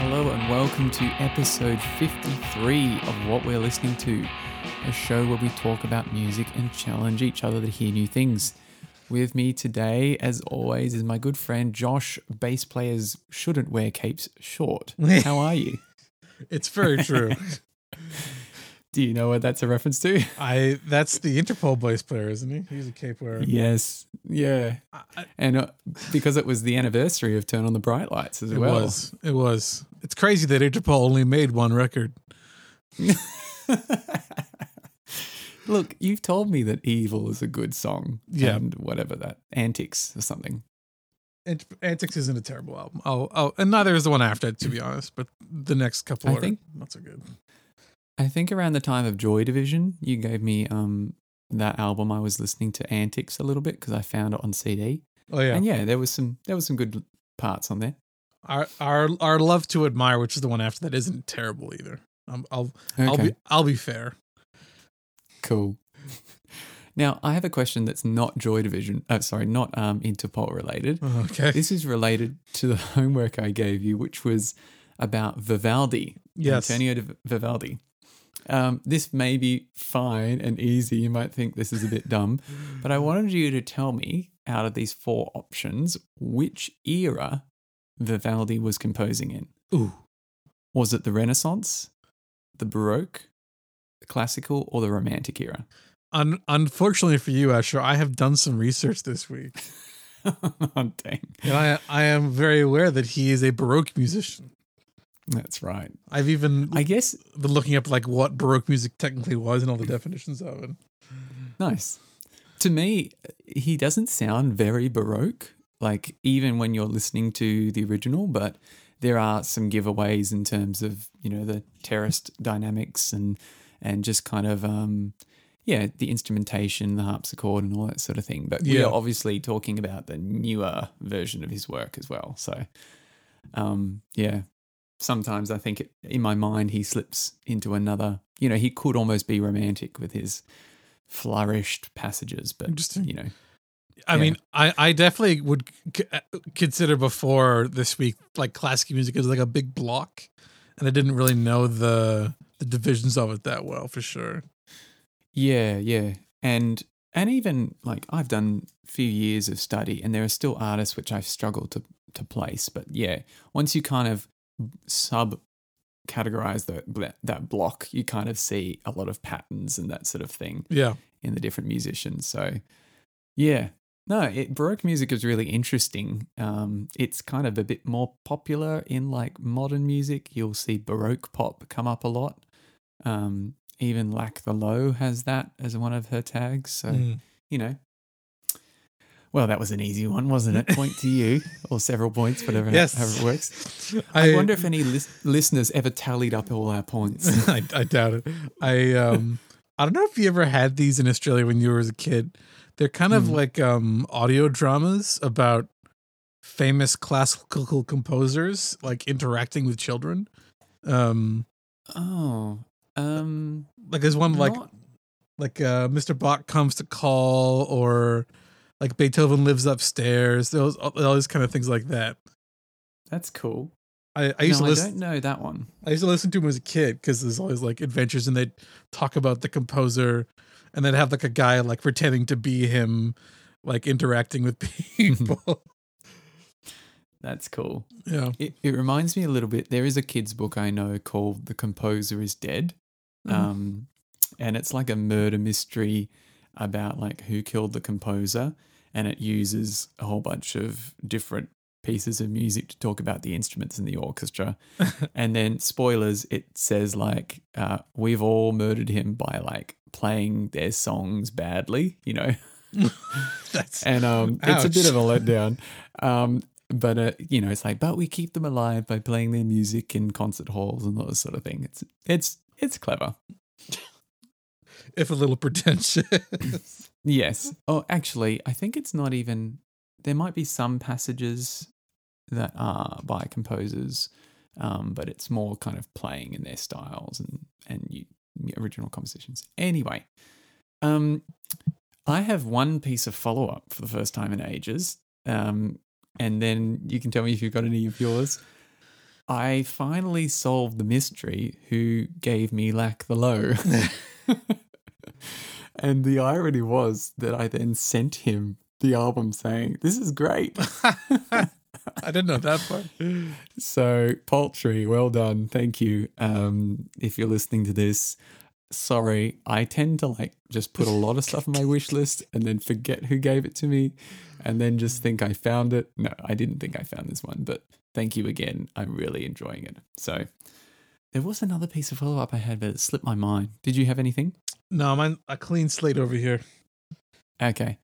Hello and welcome to episode 53 of What We're Listening to, a show where we talk about music and challenge each other to hear new things. With me today, as always, is my good friend Josh. Bass players shouldn't wear capes short. How are you? It's very true. Do you know what that's a reference to? I that's the Interpol bass player, isn't he? He's a cape wearer. Yes. Yeah. I- And uh, because it was the anniversary of Turn on the Bright Lights as It well. It was. It was. It's crazy that Interpol only made one record. Look, you've told me that Evil is a good song. Yeah. And whatever that, Antics or something. Ant- Antics isn't a terrible album. Oh, oh, and neither is the one after it, to be honest. But the next couple I are think- not so good. I think around the time of Joy Division, you gave me um that album. I was listening to Antics a little bit because I found it on CD, Oh yeah. and yeah, there was some there was some good parts on there. Our our our love to admire, which is the one after that, isn't terrible either. Um, I'll I'll be I'll be fair. cool. Now I have a question that's not Joy Division. Uh, sorry, not um Interpol related. Okay. This is related to the homework I gave you, which was about Vivaldi. Yes. Antonio de Vivaldi. Um, this may be fine and easy. You might think this is a bit dumb, but I wanted you to tell me out of these four options which era Vivaldi was composing in. Ooh. Was it the Renaissance, the Baroque, the Classical, or the Romantic era? Un- unfortunately for you, Asher, I have done some research this week, oh, dang. and I I am very aware that he is a Baroque musician. That's right. I've even I guess been looking up like what Baroque music technically was and all the definitions of it. Nice. To me, he doesn't sound very Baroque, like even when you're listening to the original, but there are some giveaways in terms of, you know, the terraced dynamics and and just kind of um yeah, the instrumentation, the harpsichord and all that sort of thing. But we Yeah. are obviously talking about the newer version of his work as well. So um yeah. Sometimes I think it, in my mind he slips into another, you know, he could almost be romantic with his flourished passages, but you know, I Yeah. mean, I, I definitely would c- uh, consider before this week like classical music is like a big block, and I didn't really know the the divisions of it that well for sure. yeah, yeah, and and even like I've done a few years of study, and there are still artists which I've struggled to to place, but yeah, once you kind of sub categorize that that block, you kind of see a lot of patterns and that sort of thing Yeah, in the different musicians. So, yeah, no, it, Baroque music is really interesting. Um, it's kind of a bit more popular in like modern music. You'll see Baroque pop come up a lot. Um, even Lack the Low has that as one of her tags. So, Mm. you know. Well, that was an easy one, wasn't it? Point to you, or several points, whatever Yes. however it works. I, wonder if any lis- listeners ever tallied up all our points. I, I doubt it. I um I don't know if you ever had these in Australia when you were a kid. They're kind of Mm. like um audio dramas about famous classical composers like interacting with children. Um oh, um, like there's one like like uh Mr. Bach comes to call or like Beethoven lives upstairs. Those all those kind of things like that. that's cool. I, I used no, to listen I don't know that one. I used to listen to him as a kid because there's always like adventures and they'd talk about the composer and they'd have like a guy like pretending to be him, like interacting with people. That's cool. yeah. It, it reminds me a little bit. There is a kid's book I know called The Composer is Dead. Mhm. Um, and it's like a murder mystery about like who killed the composer. And it uses a whole bunch of different pieces of music to talk about the instruments in the orchestra. and then, spoilers, it says like, uh, we've all murdered him by like playing their songs badly, you know? That's and um, it's a bit of a letdown. Um, but uh, you know, it's like, but we keep them alive by playing their music in concert halls and that sort of thing. It's it's it's clever. if a little pretentious. Yes. Oh, actually, I think it's not even. There might be some passages that are by composers, um, but it's more kind of playing in their styles and and you, original compositions. Anyway, um, I have one piece of follow up for the first time in ages, um, and then you can tell me if you've got any of yours. I finally solved the mystery who gave me Lack the Low. and the irony was that I then sent him the album saying, This is great. I didn't know that part. So, Poultry, well done. Thank you. Um, if you're listening to this, sorry. I tend to like just put a lot of stuff on my wish list and then forget who gave it to me and then just think I found it. No, I didn't think I found this one, but thank you again. I'm really enjoying it. So, there was another piece of follow up I had, but it slipped my mind. Did you have anything? No, I'm a clean slate over here. Okay.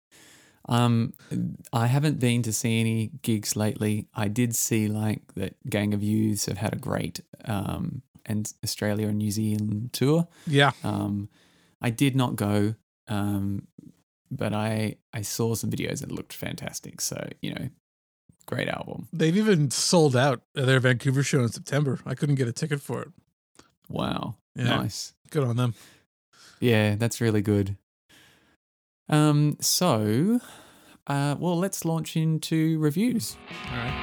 Um, I haven't been to see any gigs lately. I did see like that Gang of Youths have had a great um and Australia and New Zealand tour. Yeah. Um, I did not go, um, but I I saw some videos and it looked fantastic. So you know, great album. They've even sold out their Vancouver show in September. I couldn't get a ticket for it. Wow, Yeah. nice. Good on them. Yeah, that's really good. Um, so, uh, well, let's launch into reviews. All right.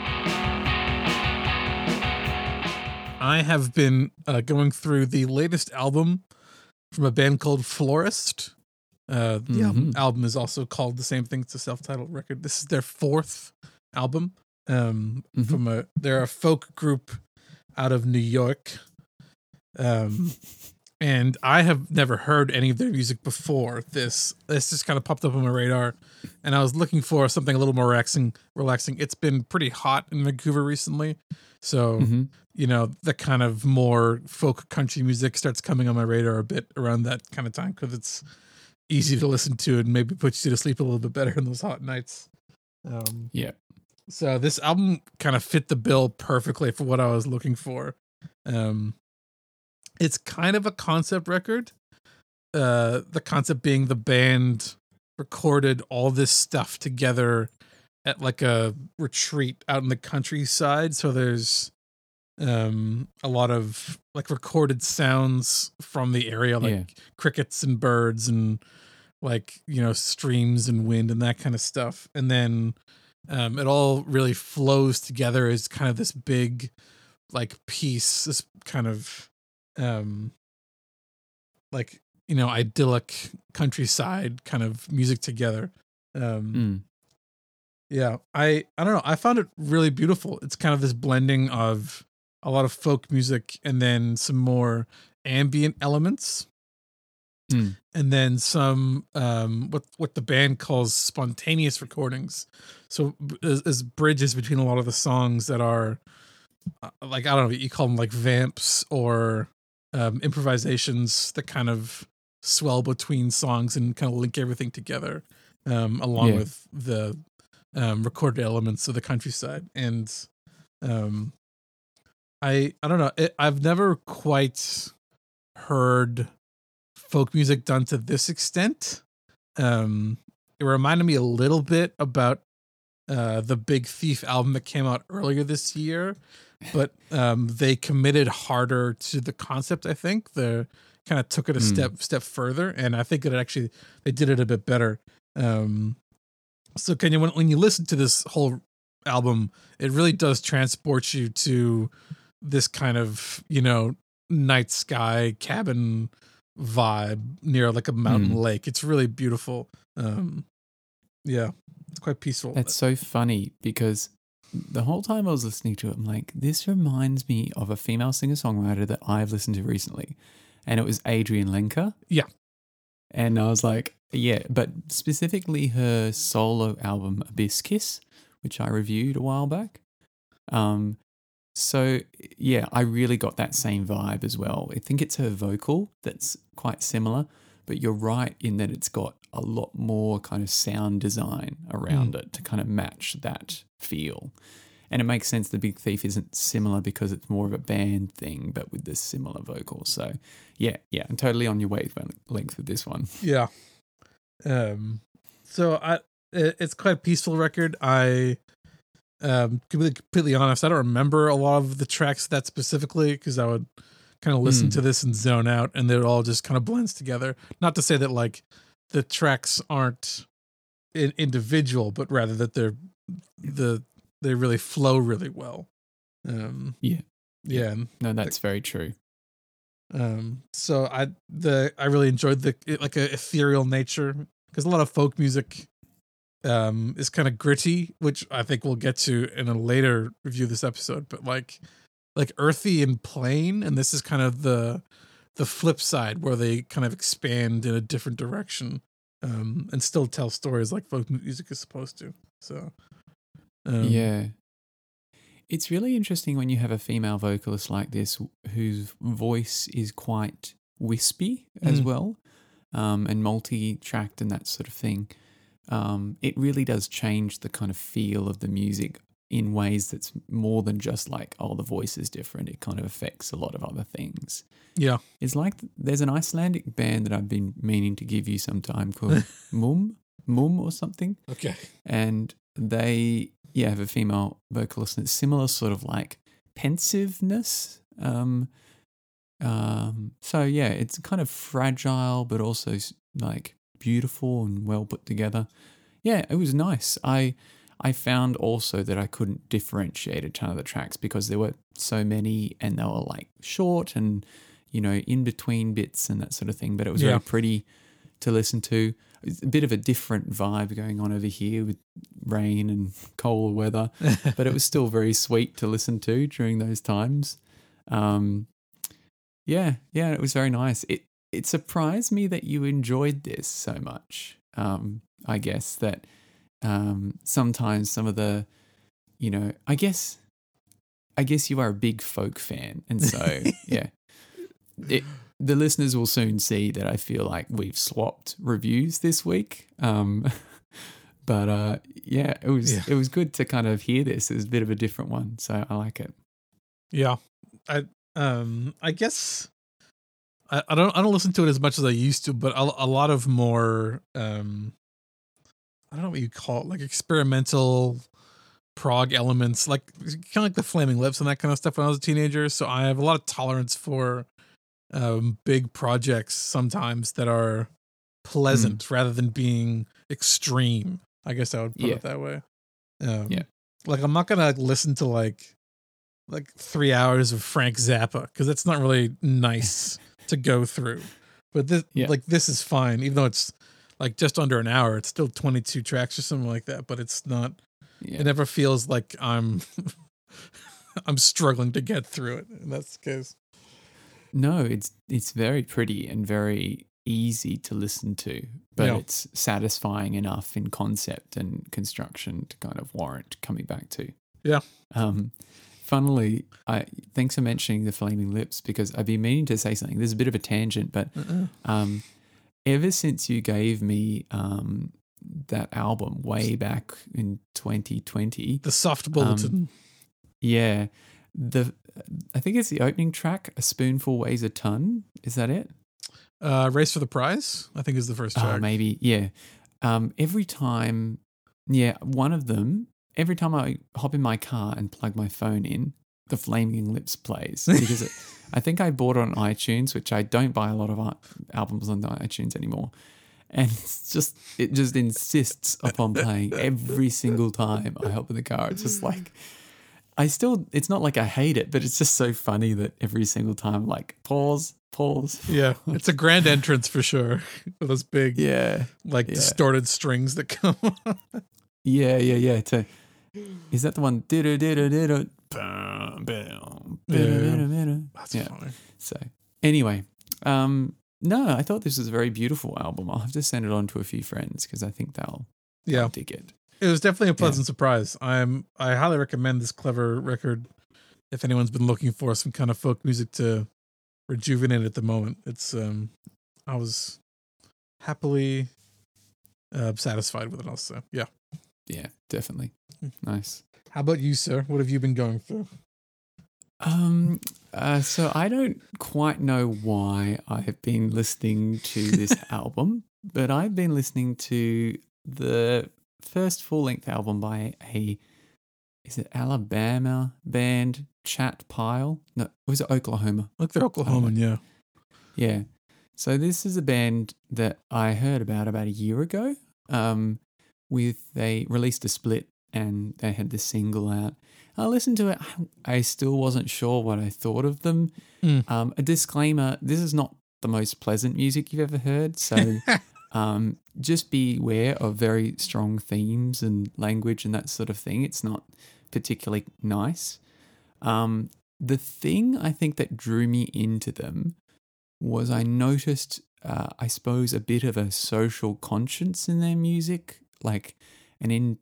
I have been uh, going through the latest album from a band called Florist. Uh, the album, Mhm. album is also called the same thing. It's a self-titled record. This is their fourth album. Um, Mhm. from a they're a folk group out of New York. Um, and I have never heard any of their music before this. This just kind of popped up on my radar, and I was looking for something a little more relaxing. Relaxing. It's been pretty hot in Vancouver recently, so Mhm. you know the kind of more folk country music starts coming on my radar a bit around that kind of time because it's easy to listen to and maybe puts you to sleep a little bit better in those hot nights. Um, Yeah. So this album kind of fit the bill perfectly for what I was looking for. Um, it's kind of a concept record. Uh, the concept being the band recorded all this stuff together at like a retreat out in the countryside. So there's um a lot of like recorded sounds from the area like Yeah. crickets and birds and like you know streams and wind and that kind of stuff and then um it all really flows together as kind of this big like piece this kind of um like you know idyllic countryside kind of music together um Mm. yeah, I I don't know. I found it really beautiful. It's kind of this blending of a lot of folk music and then some more ambient elements. Hmm. And then some um what what the band calls spontaneous recordings. So as, as bridges between a lot of the songs that are uh, like I don't know, you call them like vamps or um improvisations that kind of swell between songs and kind of link everything together um along Yeah. with the um, recorded elements of the countryside, and um, I I don't know. It, I've never quite heard folk music done to this extent. Um, it reminded me a little bit about uh, the Big Thief album that came out earlier this year, but um, they committed harder to the concept. I think they kind of took it a Hmm. step step further, and I think that it actually they did it a bit better. Um, so Kenya, when when you listen to this whole album, it really does transport you to this kind of you know night sky cabin vibe near like a mountain Mm. lake. It's really beautiful. Um, yeah, it's quite peaceful. That's so funny because the whole time I was listening to it, I'm like, this reminds me of a female singer songwriter that I've listened to recently. And it was Adrianne Lenker. Yeah. And I was like, yeah, but specifically her solo album, Abyss Kiss, which I reviewed a while back. Um, so yeah, I really got that same vibe as well. I think it's her vocal that's quite similar, but you're right in that it's got a lot more kind of sound design around it to kind of match that feel. And it makes sense the Big Thief isn't similar because it's more of a band thing, but with this similar vocal. So yeah, yeah, I'm totally on your wavelength with this one. Yeah. Um. So I, it's quite a peaceful record. I, um, to be completely honest, I don't remember a lot of the tracks that specifically because I would kind of listen Hmm. to this and zone out, and it all just kind of blends together. Not to say that like the tracks aren't in, individual, but rather that they're the they really flow really well. Um. Yeah. Yeah. No, that's very true. Um. So I the I really enjoyed the like a ethereal nature because a lot of folk music, um, is kind of gritty, which I think we'll get to in a later review of this episode. But like, like earthy and plain, and this is kind of the the flip side where they kind of expand in a different direction, um, and still tell stories like folk music is supposed to. So. Um, yeah. It's really interesting when you have a female vocalist like this whose voice is quite wispy as Mm. well um, and multi tracked and that sort of thing. Um, it really does change the kind of feel of the music in ways that's more than just like, oh, the voice is different. It kind of affects a lot of other things. Yeah. It's like there's an Icelandic band that I've been meaning to give you some time called Mum, Mum or something Okay. and they yeah have a female vocalist and it's similar sort of like pensiveness um um so yeah it's kind of fragile but also like beautiful and well put together yeah it was nice i i found also that i couldn't differentiate a ton of the tracks because there were so many and they were like short and you know in between bits and that sort of thing but it was Yeah. very pretty to listen to it's a bit of a different vibe going on over here with rain and cold weather, but it was still very sweet to listen to during those times. Um, yeah, yeah, it was very nice. It it surprised me that you enjoyed this so much. Um, I guess that um, sometimes some of the, you know, I guess, I guess you are a big folk fan, and so yeah, it, the listeners will soon see that I feel like we've swapped reviews this week. Um, but uh, yeah, it was Yeah. it was good to kind of hear this. It was a bit of a different one, so I like it. Yeah, I um I guess I, I don't I don't listen to it as much as I used to, but a, a lot of more um I don't know what you call it, like experimental prog elements, like kind of like the Flaming Lips and that kind of stuff when I was a teenager. So I have a lot of tolerance for um big projects sometimes that are pleasant rather than being extreme. I guess I would put Yeah. it that way. Um, Yeah. Like I'm not gonna listen to like like three hours of Frank Zappa because that's not really nice to go through. But this Yeah. like this is fine, even though it's like just under an hour. It's still 22 tracks or something like that. But it's not. Yeah. It never feels like I'm I'm struggling to get through it. And that's the case. No, it's it's very pretty and very easy to listen to, but Yeah. it's satisfying enough in concept and construction to kind of warrant coming back to. Yeah. Um, funnily, I thanks for mentioning the Flaming Lips because I've been meaning to say something. There's a bit of a tangent, but um, ever since you gave me um that album way back in 2020, The soft bulletin. yeah, the I think it's the opening track, "A Spoonful Weighs a Ton." Is that it? uh, Race for the Prize, I think is the first Oh, track. maybe, yeah. Um, every time, yeah, one of them. Every time I hop in my car and plug my phone in, the Flaming Lips plays because it, I think I bought it on iTunes, which I don't buy a lot of albums on iTunes anymore, and it's just it just insists upon playing every single time I hop in the car. It's just like. I still, it's not like I hate it, but it's just so funny that every single time, like, pause, pause. Yeah, it's a grand entrance for sure. With those big, Yeah. like yeah. distorted strings that come. on. Yeah, yeah, yeah. To is that the one? Yeah. That's Yeah. funny. So anyway, um, no, I thought this was a very beautiful album. I'll have to send it on to a few friends because I think they'll, Yeah, dig it. it was definitely a pleasant surprise. I'm I highly recommend this clever record if anyone's been looking for some kind of folk music to rejuvenate at the moment. It's um, I was happily uh, satisfied with it. Also, yeah. Yeah, definitely. Hmm. Nice. How about you, sir? What have you been going through? Um, uh, so I don't quite know why I have been listening to this album, but I've been listening to the first full length album by a is it Alabama band Chat Pile? No, was it Oklahoma? Look, they're Oklahoman, yeah. Yeah. So this is a band that I heard about about a year ago. Um, with they released a split and they had this single out. I listened to it. I still wasn't sure what I thought of them. Mm. Um, a disclaimer: this is not the most pleasant music you've ever heard, so um, just beware of very strong themes and language and that sort of thing. It's not particularly nice. Um, the thing I think that drew me into them was I noticed, uh, I suppose, a bit of a social conscience in their music, like an in,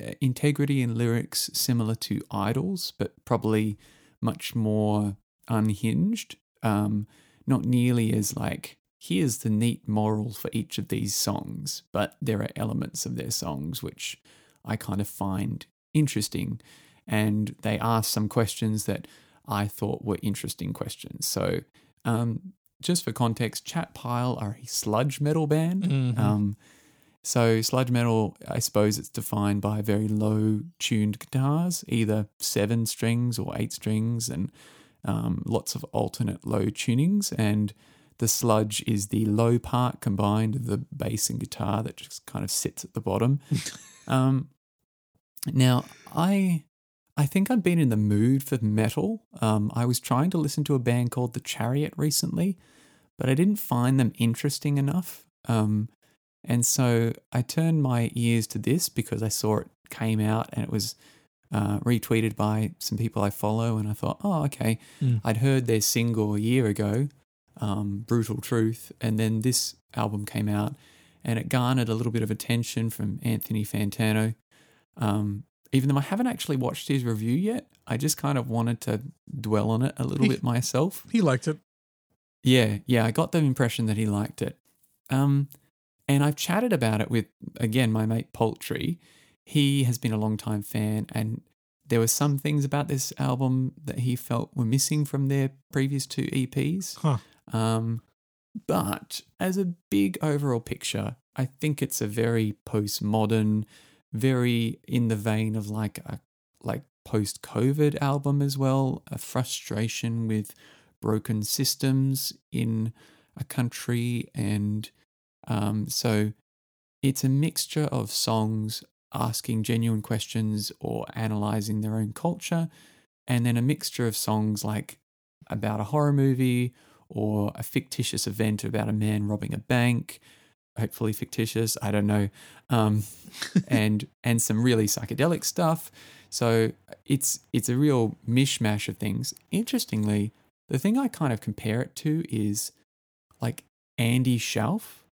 uh, integrity in lyrics similar to IDLES, but probably much more unhinged. Um, not nearly as like, here's the neat moral for each of these songs, but there are elements of their songs which I kind of find interesting. And they ask some questions that I thought were interesting questions. So, um, just for context, Chat Pile are a sludge metal band. Mhm. Um, so, sludge metal, I suppose it's defined by very low tuned guitars, either seven strings or eight strings, and um, lots of alternate low tunings. And the sludge is the low part combined of the bass and guitar that just kind of sits at the bottom. um, now, I I think I've been in the mood for metal. Um, I was trying to listen to a band called The Chariot recently, but I didn't find them interesting enough. Um, and so I turned my ears to this because I saw it came out and it was uh, retweeted by some people I follow. And I thought, oh, okay. Mm. I'd heard their single a year ago, um, Brutal Truth. And then this album came out and it garnered a little bit of attention from Anthony Fantano. Um, even though I haven't actually watched his review yet, I just kind of wanted to dwell on it a little bit myself. He liked it. Yeah, yeah, I got the impression that he liked it. Um, and I've chatted about it with again my mate Poultry. He has been a long time fan, and there were some things about this album that he felt were missing from their previous two EPs. Huh. Um, but as a big overall picture, I think it's a very postmodern, very in the vein of like a like post-COVID album as well. A frustration with broken systems in a country, and um, so it's a mixture of songs asking genuine questions or analyzing their own culture, and then a mixture of songs like about a horror movie or a fictitious event about a man robbing a bank hopefully fictitious i don't know um, and and some really psychedelic stuff. So it's it's a real mishmash of things. Interestingly the thing i kind of compare it to is like andy shauf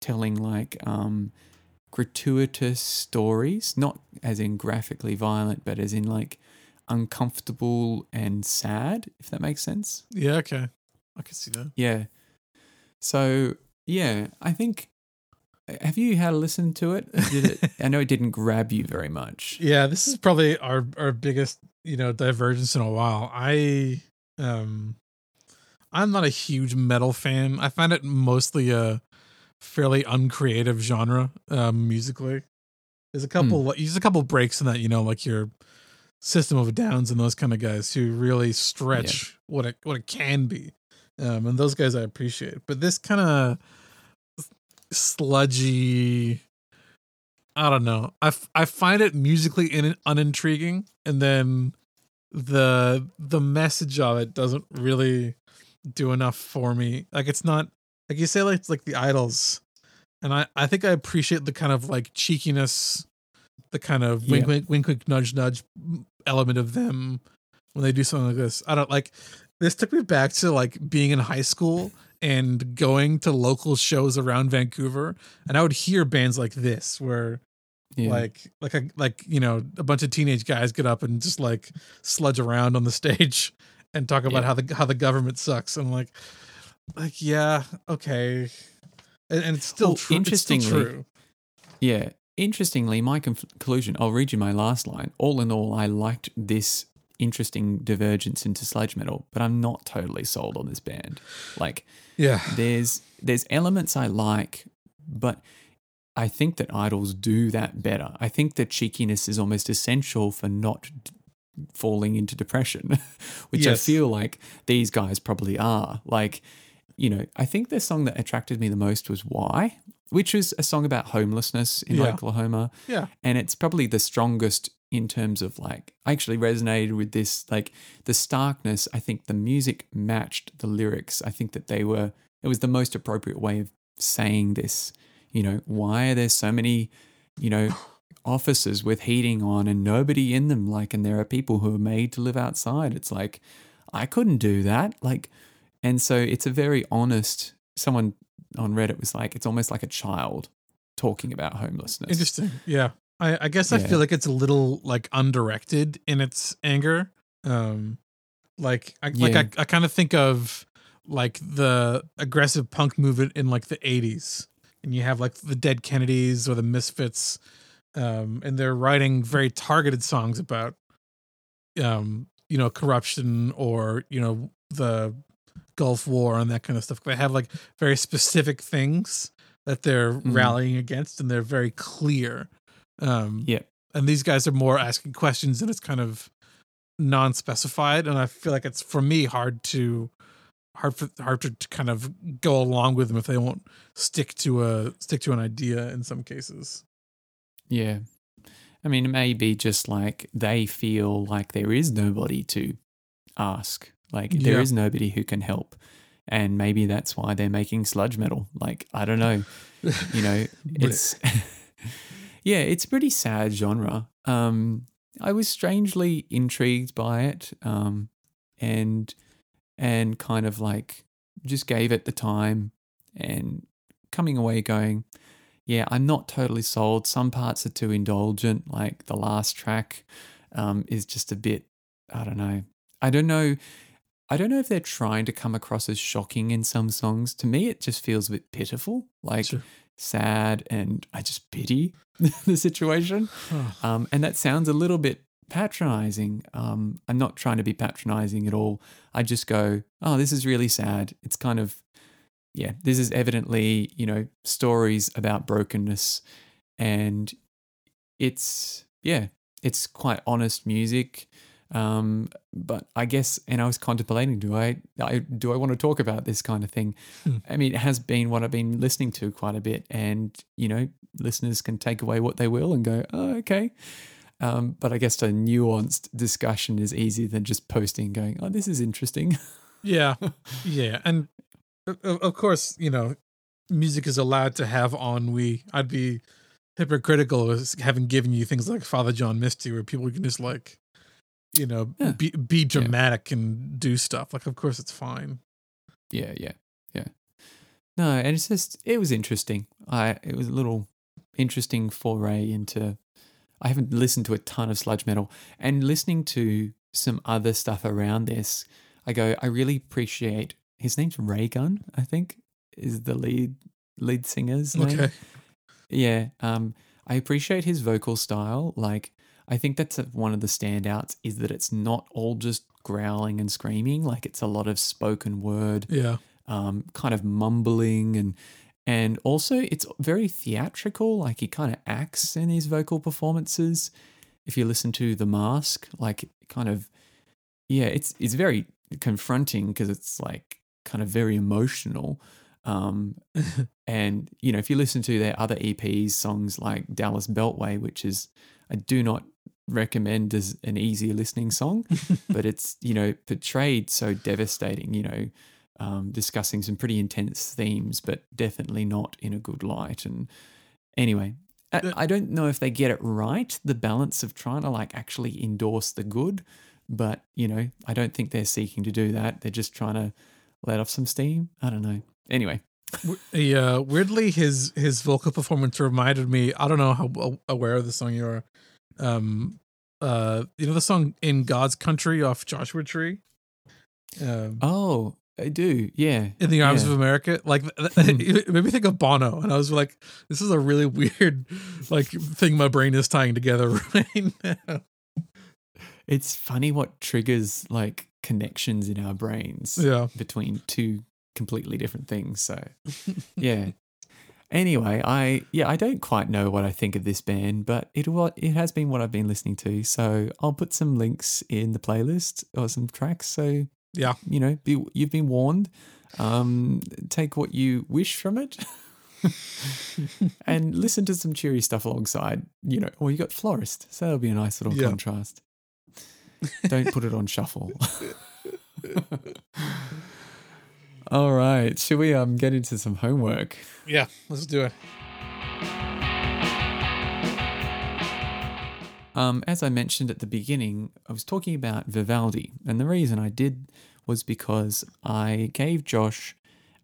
telling like um gratuitous stories not as in graphically violent but as in like uncomfortable and sad if that makes sense Yeah, okay. I can see that. yeah. So yeah, I think. Have you had a listen to it? Did it? I know it didn't grab you very much. Yeah, this is probably our our biggest, you know, divergence in a while. I um I'm not a huge metal fan. I find it mostly a fairly uncreative genre um musically. There's a couple like there's a couple breaks in that, you know, like your System of Downs and those kind of guys who really stretch what it what it can be. Um and those guys I appreciate. But this kind of sludgy I don't know. I, f- I find it musically in- unintriguing, and then the the message of it doesn't really do enough for me. Like it's not like you say, like like the IDLES, and I I think I appreciate the kind of like cheekiness, the kind of wink Yeah. wink wink wink nudge nudge element of them when they do something like this. I don't like this took me back to like being in high school and going to local shows around Vancouver and I would hear bands like this where Yeah. like like a like you know a bunch of teenage guys get up and just like sludge around on the stage and talk about Yeah. how the how the government sucks and like like yeah okay and, and it's still Well, true still interestingly- true yeah. Interestingly, my conclusion. I'll read you my last line. All in all, I liked this interesting divergence into sludge metal, but I'm not totally sold on this band. Like, yeah there's there's elements I like, but I think that IDLES do that better. I think that cheekiness is almost essential for not d- falling into depression, which I feel like these guys probably are. Like, you know, I think the song that attracted me the most was Why, which is a song about homelessness in Yeah. Oklahoma. yeah. And it's probably the strongest in terms of like I actually resonated with this like the starkness. I think the music matched the lyrics. I think that they were it was the most appropriate way of saying this. You know why are there so many you know offices with heating on and nobody in them like and there are people who are made to live outside? It's like I couldn't do that. Like and so it's a very honest someone on Reddit was like it's almost like a child talking about homelessness Interesting. Yeah. I, I guess I Yeah. feel like it's a little like undirected in its anger. Um like I like I, I kind of think of like the aggressive punk movement in like the 80s. And you have like the Dead Kennedys or the Misfits. Um, and they're writing very targeted songs about um, you know, corruption or, you know, the Gulf War and that kind of stuff. They have like very specific things that they're Mhm. rallying against and they're very clear. Um Yeah. and these guys are more asking questions and it's kind of non-specified and I feel like it's for me hard to hard for hard to, to kind of go along with them if they won't stick to a stick to an idea in some cases. Yeah. I mean, it may be just like they feel like there is nobody to ask. Like there Yeah. is nobody who can help. And maybe that's why they're making sludge metal. Like, I don't know. You know, it's Yeah, it's a pretty sad genre. Um I was strangely intrigued by it. Um and and kind of like just gave it the time and coming away going, yeah, I'm not totally sold. Some parts are too indulgent. Like the last track um, is just a bit, I don't know. I don't know. I don't know if they're trying to come across as shocking in some songs. To me, it just feels a bit pitiful, like Sure. sad, and I just pity the situation. Um, and that sounds a little bit patronizing. Um, I'm not trying to be patronizing at all. I just go, oh, this is really sad. It's kind of, yeah, this is evidently, you know, stories about brokenness. And it's, yeah, it's quite honest music. Um, but I guess, and I was contemplating, do I, I do I want to talk about this kind of thing? Hmm. I mean, it has been what I've been listening to quite a bit, and you know, listeners can take away what they will and go, oh, okay. Um, but I guess a nuanced discussion is easier than just posting going, oh, this is interesting. Yeah, yeah, and of course, you know, music is allowed to have ennui. I'd be hypocritical as having given you things like Father John Misty, where people can just like, you know, Yeah. be be dramatic and do stuff. Like, of course, it's fine. yeah, yeah, yeah. No, and it's just it was interesting. I it was a little interesting foray into. I haven't listened to a ton of sludge metal, and listening to some other stuff around this, I go. I really appreciate. His name's ray Raygun, I think, is the lead lead singer's name. Okay, Yeah, um, I appreciate his vocal style. Like, I think that's a, one of the standouts is that it's not all just growling and screaming. Like, it's a lot of spoken word, yeah, um, kind of mumbling, and and also it's very theatrical. Like, he kind of acts in his vocal performances. If you listen to The Mask, like, kind of, yeah, it's it's very confronting because it's like kind of very emotional. Um, and you know, if you listen to their other EPs, songs like Dallas Beltway, which is I do not recommend as an easy listening song, but it's you know portrayed so devastating. You know, um, discussing some pretty intense themes, but definitely not in a good light. And anyway. I, I don't know if they get it right, the balance of trying to like actually endorse the good, but you know, I don't think they're seeking to do that. They're just trying to let off some steam. I don't know. Anyway, yeah. Weirdly, his his vocal performance reminded me. I don't know how aware of the song you are. Um, uh, you know the song "In God's Country" off Joshua Tree. Um, oh, I do. Yeah. in the arms Yeah. of America. Like th- it made me think of Bono, and I was like, "This is a really weird, like thing my brain is tying together right now." It's funny what triggers like connections in our brains Yeah, between two completely different things. So, yeah. Anyway, I yeah, I don't quite know what I think of this band, but it what it has been what I've been listening to. So I'll put some links in the playlist or some tracks. So Yeah. you know, be, you've been warned. Um, take what you wish from it. and listen to some cheery stuff alongside, you know, or you got Florist. So that'll be a nice little Yeah. contrast. Don't put it on shuffle. All right. Should we um get into some homework? Yeah, let's do it. Um, as I mentioned at the beginning, I was talking about Vivaldi, and the reason I did was because I gave Josh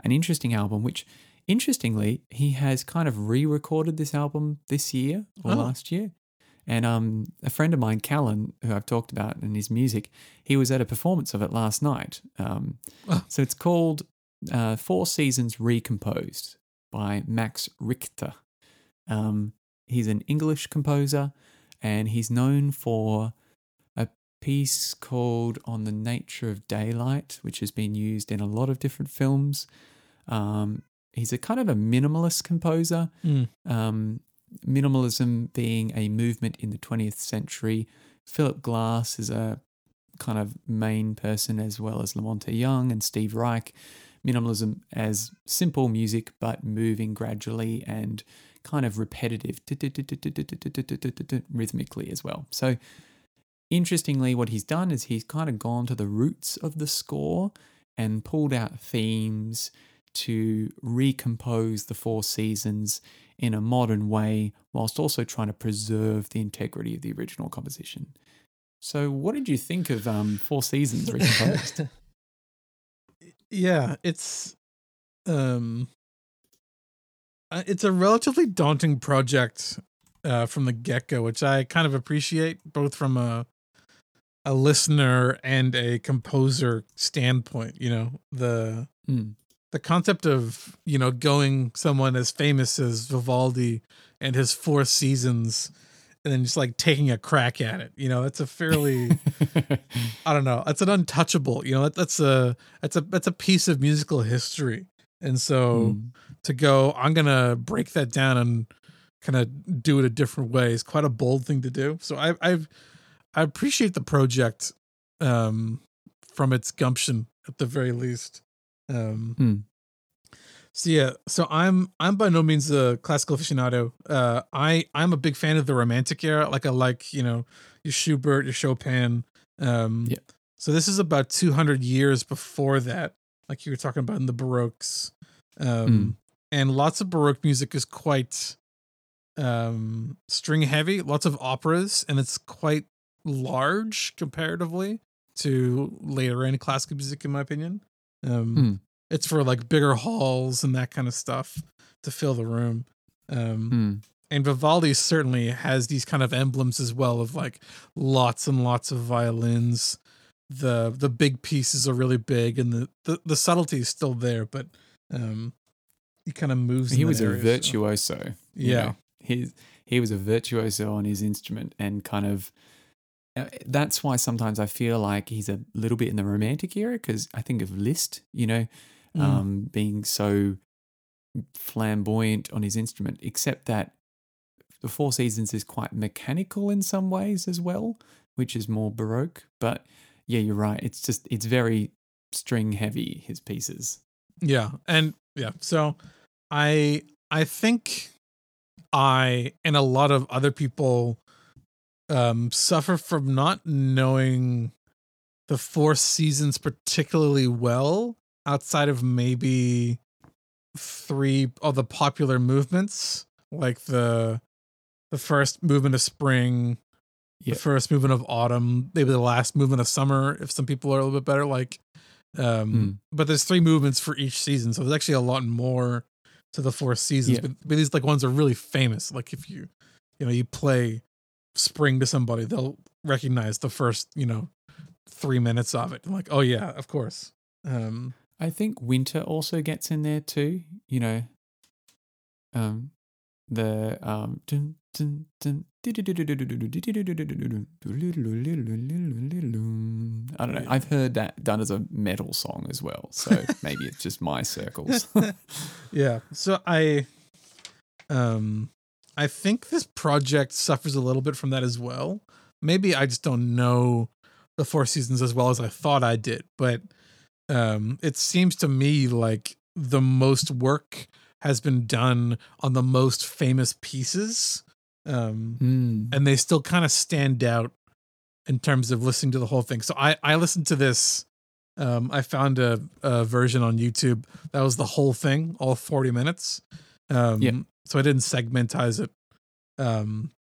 an interesting album, which, interestingly, he has kind of re-recorded this album this year or Oh. last year. And um, a friend of mine, Callan, who I've talked about in his music, he was at a performance of it last night. Um, Oh. So it's called uh, Four Seasons Recomposed by Max Richter. Um, he's an English composer and he's known for a piece called On the Nature of Daylight, which has been used in a lot of different films. Um, he's a kind of a minimalist composer, Mm. um, minimalism being a movement in the 20th century. Philip Glass is a kind of main person, as well as La Monte Young and Steve Reich. Minimalism as simple music, but moving gradually and kind of repetitive rhythmically as well. So, interestingly, what he's done is he's kind of gone to the roots of the score and pulled out themes to recompose the four seasons in a modern way, whilst also trying to preserve the integrity of the original composition. So, what did you think of um, Four Seasons recomposed? Yeah, it's um uh, it's a relatively daunting project uh from the get-go, which I kind of appreciate both from a a listener and a composer standpoint, you know. The Mm. the concept of, you know, going someone as famous as Vivaldi and his four seasons and then just like taking a crack at it. You know, that's a fairly I don't know. That's an untouchable. You know, that, that's a that's a that's a piece of musical history. And so Mm. to go, I'm gonna break that down and kind of do it a different way is quite a bold thing to do. So I I've I appreciate the project um from its gumption at the very least. Um Mm. So yeah, so I'm I'm by no means a classical aficionado. Uh, I I'm a big fan of the Romantic era. Like I like you know your Schubert, your Chopin. Um, Yeah. So this is about 200 years before that, like you were talking about in the Baroques, um, Mm. and lots of Baroque music is quite um, string heavy. Lots of operas, and it's quite large comparatively to later in classical music, in my opinion. Um, Mm. It's for like bigger halls and that kind of stuff to fill the room. Um, Mm. and Vivaldi certainly has these kind of emblems as well of like lots and lots of violins. The the big pieces are really big and the the, the subtlety is still there, but um he kind of moves. in He was a area, so- virtuoso. you Yeah. know. he he was a virtuoso on his instrument and kind of uh, that's why sometimes I feel like he's a little bit in the romantic era because I think of Liszt, you know, Mm. um, being so flamboyant on his instrument, except that the Four Seasons is quite mechanical in some ways as well, which is more baroque. But yeah, you're right. It's just it's very string heavy. His pieces. Yeah, and yeah, so I I think I and a lot of other people um suffer from not knowing the four seasons particularly well outside of maybe three of the popular movements like the the first movement of spring Yeah. the first movement of autumn maybe the last movement of summer if some people are a little bit better like um Mm. but there's three movements for each season so there's actually a lot more to the four seasons Yeah. but, but these like ones are really famous like if you you know you play spring to somebody they'll recognize the first you know three minutes of it like oh yeah of course um I think winter also gets in there too. You know, um, the um, dun, dun, dun, I don't know. I've heard that done as a metal song as well, so maybe it's just my circles. yeah so i um i think this project suffers a little bit from that as well maybe i just don't know the four seasons as well as i thought i did but um it seems to me like the most work has been done on the most famous pieces. Um, Mm. and they still kind of stand out in terms of listening to the whole thing. So I I listened to this. Um, I found a, a version on YouTube that was the whole thing, all forty minutes. Um, Yeah. So I didn't segmentize it. Um,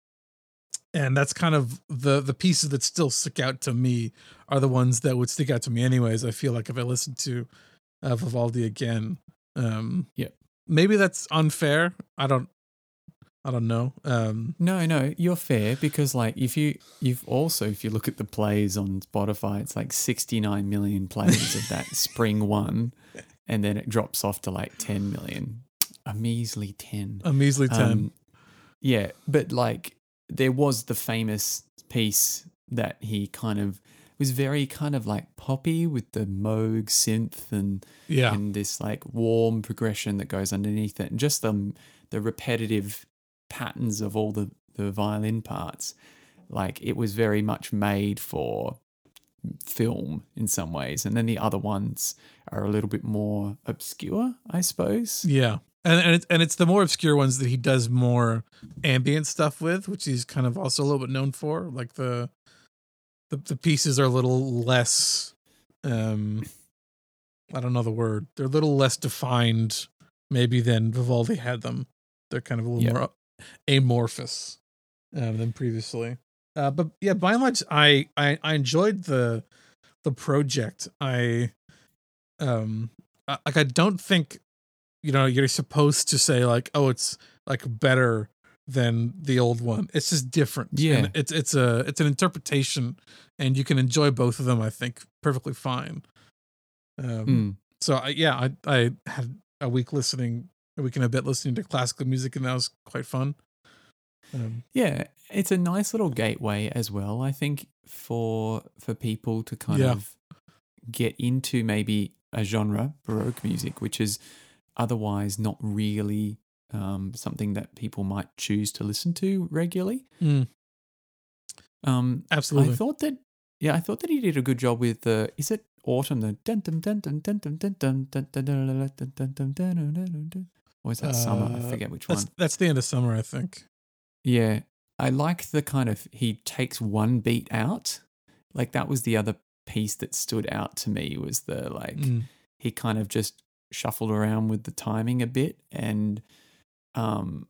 and that's kind of the the pieces that still stick out to me are the ones that would stick out to me anyways. I feel like if I listened to uh, Vivaldi again, um, Yeah. maybe that's unfair. I don't, I don't know. Um, No, no, you're fair because like if you you've also if you look at the plays on Spotify, it's like 69 million plays of that spring one, and then it drops off to like 10 million, a measly 10. a measly ten. Um, yeah, but like there was the famous piece that he kind of was very kind of like poppy with the Moog synth and yeah, and this like warm progression that goes underneath it, and just the the repetitive patterns of all the the violin parts. Like it was very much made for film in some ways, and then the other ones are a little bit more obscure, I suppose. yeah, and and it's, and it's the more obscure ones that he does more ambient stuff with, which he's kind of also a little bit known for. Like the the the pieces are a little less. Um, I don't know the word. They're a little less defined, maybe than Vivaldi had them. They're kind of a little more amorphous um, than previously. Uh, but yeah, by and large, I, I I enjoyed the the project. I um I- like I don't think you know you're supposed to say like oh it's like better than the old one. It's just different. Yeah. And it's it's a it's an interpretation, and you can enjoy both of them. I think perfectly fine. Um, Mm. so I, yeah, I I had a week listening, a week and a bit listening to classical music, and that was quite fun. Um, Yeah, it's a nice little gateway as well. I think for for people to kind Yeah. of get into maybe a genre, baroque music, which is otherwise not really um, something that people might choose to listen to regularly. Mm. Um, absolutely. I thought that, yeah, I thought that he did a good job with the. Is it autumn? The dun dun dun dun dun dun dun dun dun dun dun dun dun dun dun. Or is that summer? I Uh, forget which one. that's that's the end of summer, I think. Yeah. I like the kind of he takes one beat out. Like that was the other piece that stood out to me was the like Mm. he kind of just shuffled around with the timing a bit and um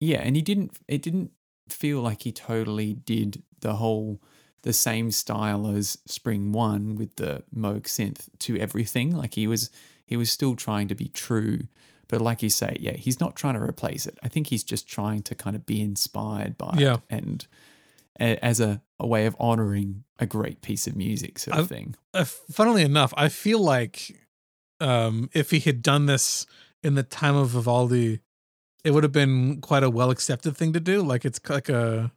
yeah, and he didn't it didn't feel like he totally did the whole the same style as Spring 1 with the Moog synth to everything. Like he was he was still trying to be true but like you say, yeah, he's not trying to replace it. I think he's just trying to kind of be inspired by Yeah. it and a, as a, a way of honoring a great piece of music, sort of I've- thing. Uh, funnily enough, I feel like um, if he had done this in the time of Vivaldi, it would have been quite a well accepted thing to do. Like it's like a,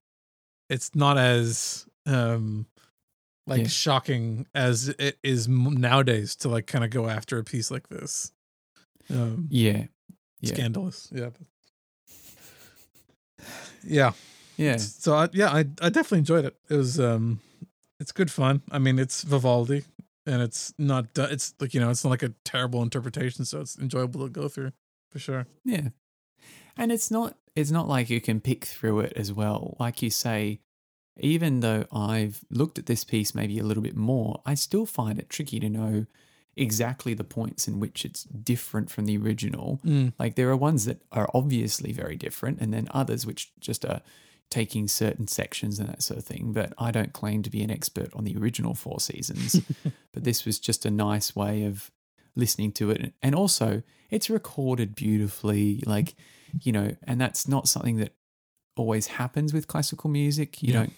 it's not as um, like Yeah. shocking as it is nowadays to like kind of go after a piece like this. Um, Yeah. Yeah. Scandalous, yeah. Yeah. Yeah. So I, yeah, I I definitely enjoyed it. It was um, it's good fun. I mean, it's Vivaldi, and it's not it's like you know it's not like a terrible interpretation, so it's enjoyable to go through for sure. Yeah. And it's not it's not like you can pick through it as well. Like you say, even though I've looked at this piece maybe a little bit more, I still find it tricky to know exactly the points in which it's different from the original. Mm. Like there are ones that are obviously very different, and then others which just are taking certain sections and that sort of thing. But I don't claim to be an expert on the original Four Seasons. but this was just a nice way of listening to it, and also it's recorded beautifully. Like you know, and that's not something that always happens with classical music. You Yeah. don't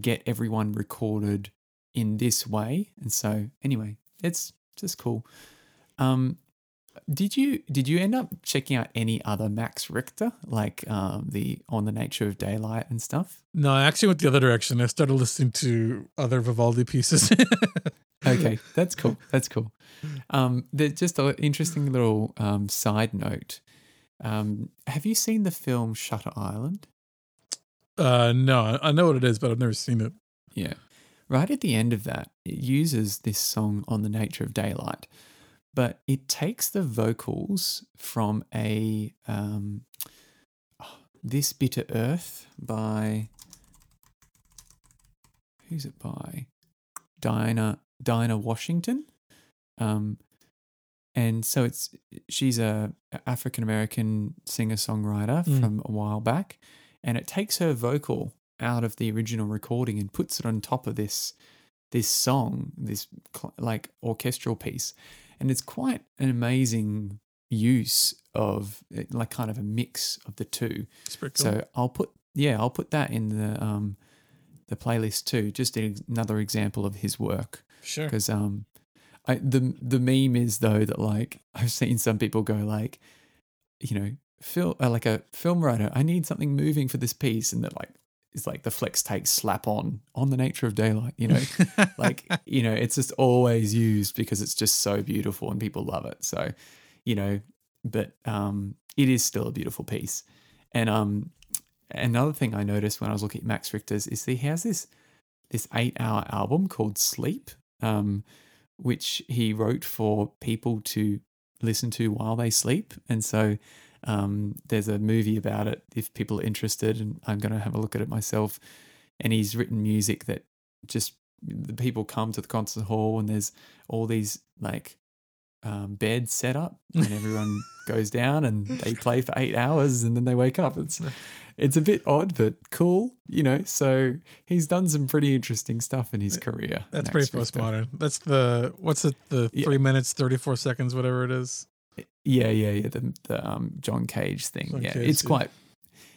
get everyone recorded in this way, and so anyway, it's just cool. Um, did you did you end up checking out any other Max Richter like um, the On the Nature of Daylight and stuff? No, I actually went the other direction. I started listening to other Vivaldi pieces. Okay, that's cool. That's cool. Um, there's just an interesting little um, side note. Um, have you seen the film Shutter Island? uh, no, I know what it is, but I've never seen it. Yeah. Right at the end of that, it uses this song on the nature of daylight. But it takes the vocals from a um, oh, This Bitter Earth by who's it by? Dinah Dinah Washington. Um, and so it's she's a African American singer songwriter Mm. from a while back, and it takes her vocal out of the original recording and puts it on top of this this song, this cl- like orchestral piece, and it's quite an amazing use of eh, like kind of a mix of the two. Cool. So I'll put yeah, I'll put that in the um the playlist too. Just another example of his work sure. because um I the the meme is though that like I've seen some people go like you know film uh, like a film writer I need something moving for this piece and that like it's like the flex take slap on on the nature of daylight you know? Like you know it's just always used because it's just so beautiful and people love it. So you know but um it is still a beautiful piece. And um another thing i noticed when i was looking at max richter's is he has this this eight hour album called sleep um which he wrote for people to listen to while they sleep. And so um, there's a movie about it if people are interested, and I'm going to have a look at it myself. And he's written music that just the people come to the concert hall, and there's all these like um, beds set up, and everyone goes down and they play for eight hours, and then they wake up. It's it's a bit odd, but cool, you know. So he's done some pretty interesting stuff in his career. That's pretty postmodern. That's the what's it? The Yeah. three minutes thirty four seconds, whatever it is. Yeah, yeah, yeah. The the um John Cage thing. John yeah, Cage, it's yeah. quite.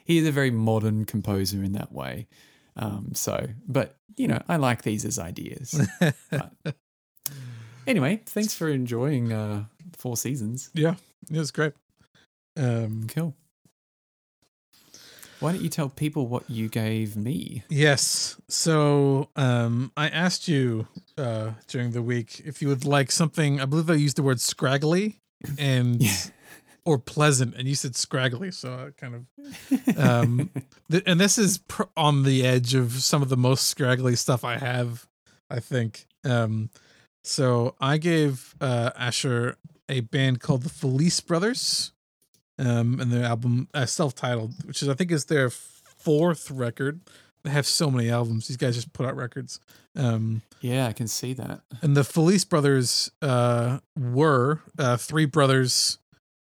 He is a very modern composer in that way. Um, so, but you know, I like these as ideas. But anyway, thanks for enjoying uh Four Seasons. yeah, it was great. Um, Cool. Why don't you tell people what you gave me? yes. So um, I asked you uh, during the week if you would like something. I believe I used the word scraggly and or pleasant, and you said scraggly. So I kind of um th- and this is pr- on the edge of some of the most scraggly stuff i have i think um so i gave uh asher a band called the felice brothers um and their album uh, self-titled which is i think is their fourth record they have so many albums these guys just put out records um yeah, I can see that. and the Felice brothers uh, were uh, three brothers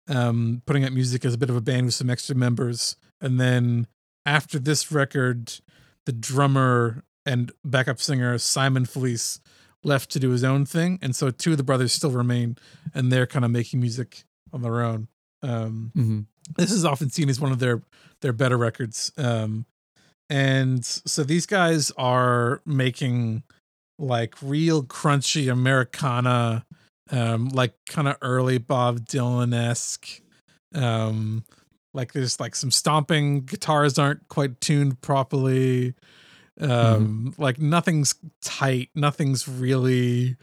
um, putting out music as a bit of a band with some extra members. And then after this record, the drummer and backup singer Simon Felice left to do his own thing. And so two of the brothers still remain and they're kind of making music on their own. Um, hmm this is often seen as one of their their better records um and so these guys are making like real crunchy americana um like kind of early bob dylan-esque um like there's like some stomping guitars aren't quite tuned properly um like nothing's tight nothing's really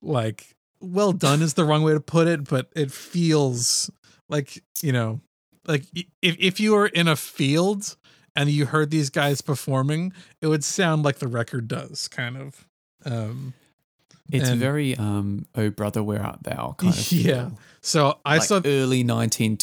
like well done is the wrong way to put it but it feels like you know like if if you were in a field and you heard these guys performing it would sound like the record does kind of um It's And- very um oh brother where art thou kind of Yeah. feel. so i like saw early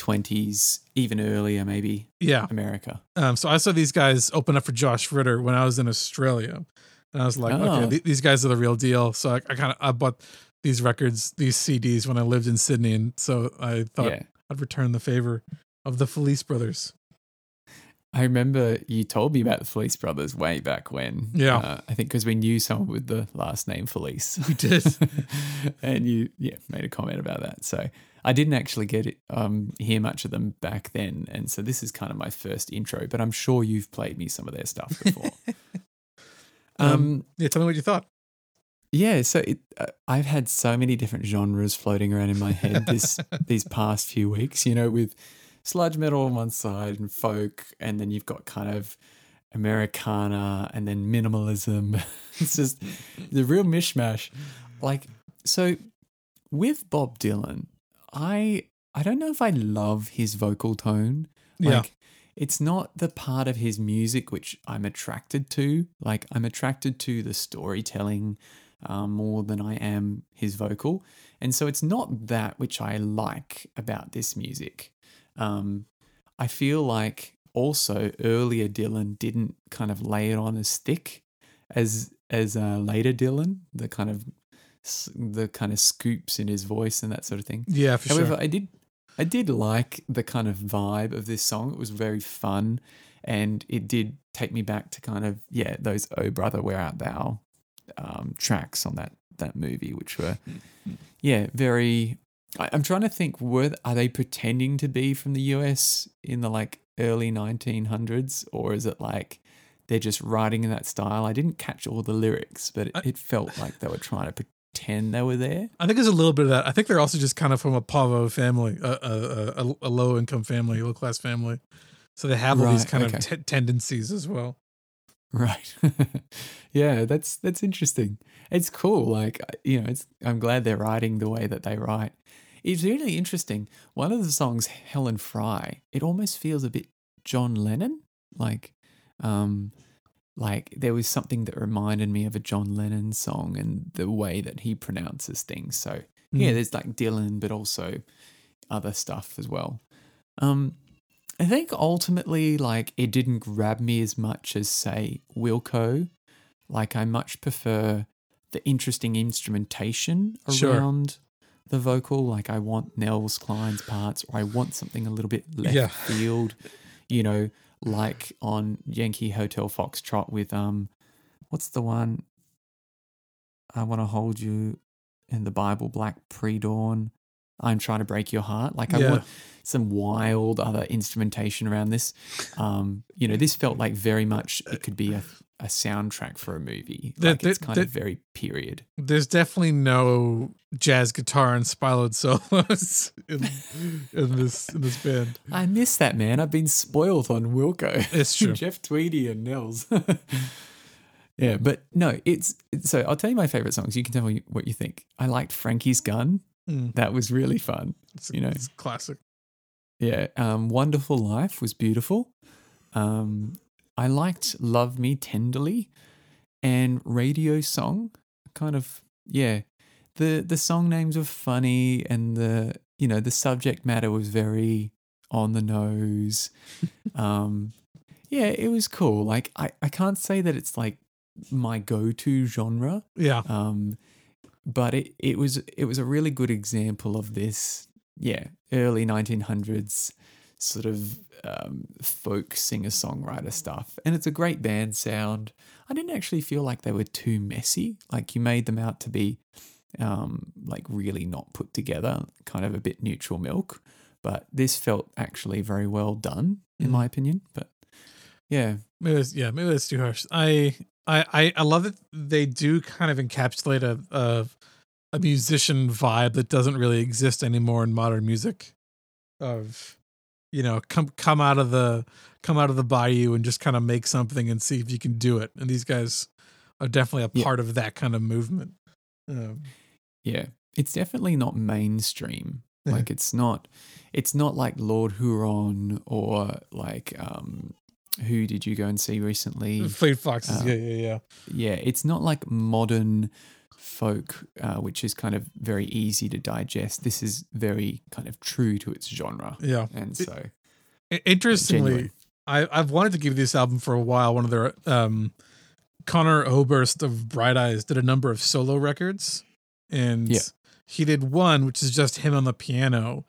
1920s, even earlier maybe yeah America. um so i saw these guys open up for josh ritter when i was in australia and i was like Oh. okay th- these guys are the real deal so i, I kind of i bought these records these cds when i lived in sydney and so i thought yeah. i'd return the favor of the felice brothers I remember you told me about the Felice brothers way back when. Yeah. Uh, I think because we knew someone with the last name Felice. We did. and you, yeah, made a comment about that. So I didn't actually get it, um, hear much of them back then. And so this is kind of my first intro, but I'm sure you've played me some of their stuff before. Um, um, yeah tell me what you thought yeah, so it, uh, I've had so many different genres floating around in my head this these past few weeks. You know, with sludge metal on one side and folk, and then you've got kind of Americana and then minimalism. it's just the real mishmash. Like so, with Bob Dylan, I I don't know if I love his vocal tone. Yeah. Like, it's not the part of his music which I'm attracted to. Like, I'm attracted to the storytelling um, more than I am his vocal. And so it's not that which I like about this music. Um, I feel like also earlier Dylan didn't kind of lay it on as thick as as uh, later Dylan, the kind of the kind of scoops in his voice and that sort of thing. Yeah, for However, sure. I did I did like the kind of vibe of this song. It was very fun and it did take me back to kind of yeah, those Oh Brother Where Art Thou um, tracks on that that movie, which were yeah, very I, I'm trying to think were are they pretending to be from the US in the like early 1900s or is it like they're just writing in that style? I didn't catch all the lyrics, but it, I- it felt like they were trying to pretend they were there. I think there's a little bit of that. I think they're also just kind of from a Pavo family, a, a, a, a low income family, low class family. So they have all these kind okay. of t- tendencies as well. Right. yeah, that's that's interesting. It's cool. Like you know, it's I'm glad they're writing the way that they write. It's really interesting. One of the songs, Helen Fry, it almost feels a bit John Lennon. Like, um, like there was something that reminded me of a John Lennon song and the way that he pronounces things. So yeah, Mm. there's like Dylan, but also other stuff as well. Um, I think ultimately, like, it didn't grab me as much as, say, Wilco. Like, I much prefer the interesting instrumentation Sure. around the vocal. Like, I want Nels Cline's parts, or I want something a little bit left Yeah. field, you know, like on Yankee Hotel Foxtrot with, um, what's the one? I want to hold you in the Bible, Black Pre Dawn. I'm trying to break your heart. Like, I Yeah. want some wild other instrumentation around this. Um, you know, this felt like very much it could be a, a soundtrack for a movie. The- Like, it's kind the- of very period. There's definitely no jazz guitar and spiloed solos in, in this in this band. I miss that, man. I've been spoiled on Wilco. It's true. Jeff Tweedy and Nels. yeah, but no, it's, it's so I'll tell you my favorite songs. You can tell me what you think. I liked Frankie's Gun. Mm. That was really fun. It's, You know. it's classic. Yeah, um, Wonderful Life was beautiful. Um, I liked Love Me Tenderly and Radio Song. Kind of, yeah. The the song names were funny and the you know the subject matter was very on the nose. um, yeah, it was cool. Like I, I can't say that it's like my go to genre. Yeah. Um, but it, it was it was a really good example of this, yeah, early 1900s sort of um, folk singer songwriter stuff, and it's a great band sound. I didn't actually feel like they were too messy. Like you made them out to be um, like really not put together, kind of a bit neutral milk. But this felt actually very well done, in Mhm. my opinion. But yeah, Maybe that's, yeah, maybe that's too harsh. I, I, I, I love that they do kind of encapsulate a, a a musician vibe that doesn't really exist anymore in modern music. Of, you know, come come out of the come out of the bayou and just kind of make something and see if you can do it. And these guys are definitely a Yeah. part of that kind of movement. Um, Yeah, it's definitely not mainstream. Yeah. Like it's not it's not like Lord Huron or like um who did you go and see recently? Fleet Foxes, Uh, yeah, yeah, yeah. Yeah, it's not like modern folk uh, which is kind of very easy to digest. This is very kind of true to its genre. Yeah. And so I- Interestingly. I, I've wanted to give this album for a while. One of their um, Conor Oberst of Bright Eyes did a number of solo records, and Yeah. he did one which is just him on the piano,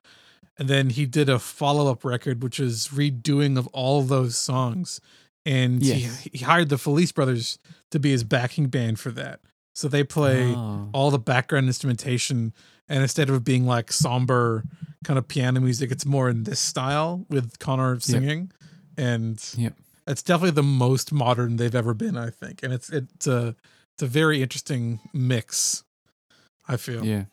and then he did a follow up record which is redoing of all those songs, and Yes. he, he hired the Felice Brothers to be his backing band for that. So they play Ah, all the background instrumentation and instead of being like somber kind of piano music it's more in this style with conor singing. And Yep. it's definitely the most modern they've ever been i think. And it's it's a it's a very interesting mix i feel. Yeah.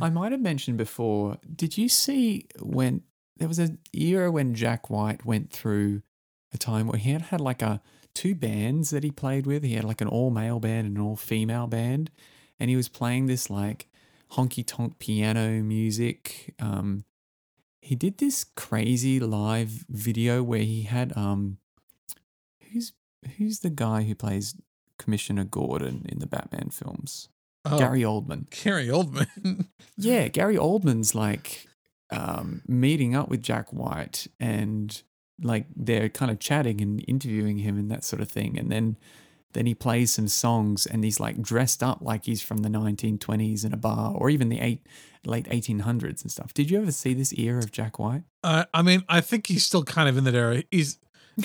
I might have mentioned before, did you see when there was an era when Jack White went through a time where he had had like a two bands that he played with. He had like an all male band and an all female band. And he was playing this like honky tonk piano music. Um he did this crazy live video where he had um who's who's the guy who plays Commissioner Gordon in the Batman films. Oh, Gary Oldman. Gary Oldman. Yeah, Gary Oldman's like um, meeting up with Jack White and like they're kind of chatting and interviewing him and that sort of thing. And then then he plays some songs and he's like dressed up like he's from the 1920s in a bar or even the eight, late 1800s and stuff. Did you ever see this era of Jack White? uh, I mean, I think he's still kind of in that era. He's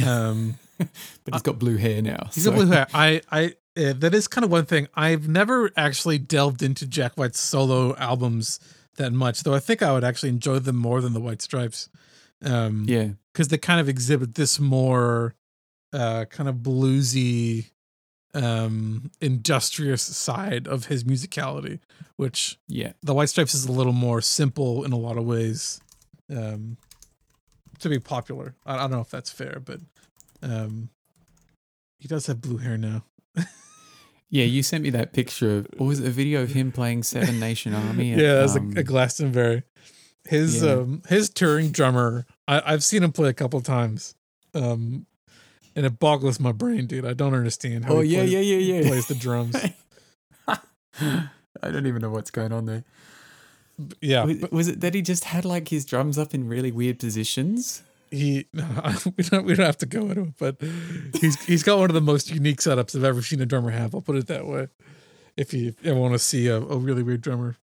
um But he's got blue hair now. he's so- got blue hair. I I uh, that is kind of one thing. I've never actually delved into Jack White's solo albums that much, though I think I would actually enjoy them more than the White Stripes. Um Yeah. because they kind of exhibit this more uh kind of bluesy um industrious side of his musicality which Yeah. the white stripes is a little more simple in a lot of ways um to be popular i, I don't know if that's fair but um he does have blue hair now Yeah, you sent me that picture of, or was it a video of him playing Seven Nation Army? at, yeah that's um, a, a glastonbury his yeah. um his touring drummer I, i've seen him play a couple times um and it boggles my brain dude i don't understand how Oh, he yeah, plays, yeah, yeah, yeah. plays the drums I don't even know what's going on there. yeah Was, but was it that he just had like his drums up in really weird positions? he we don't we don't have to go into it but he's he's got one of the most unique setups i've ever seen a drummer have i'll put it that way if you ever want to see a, a really weird drummer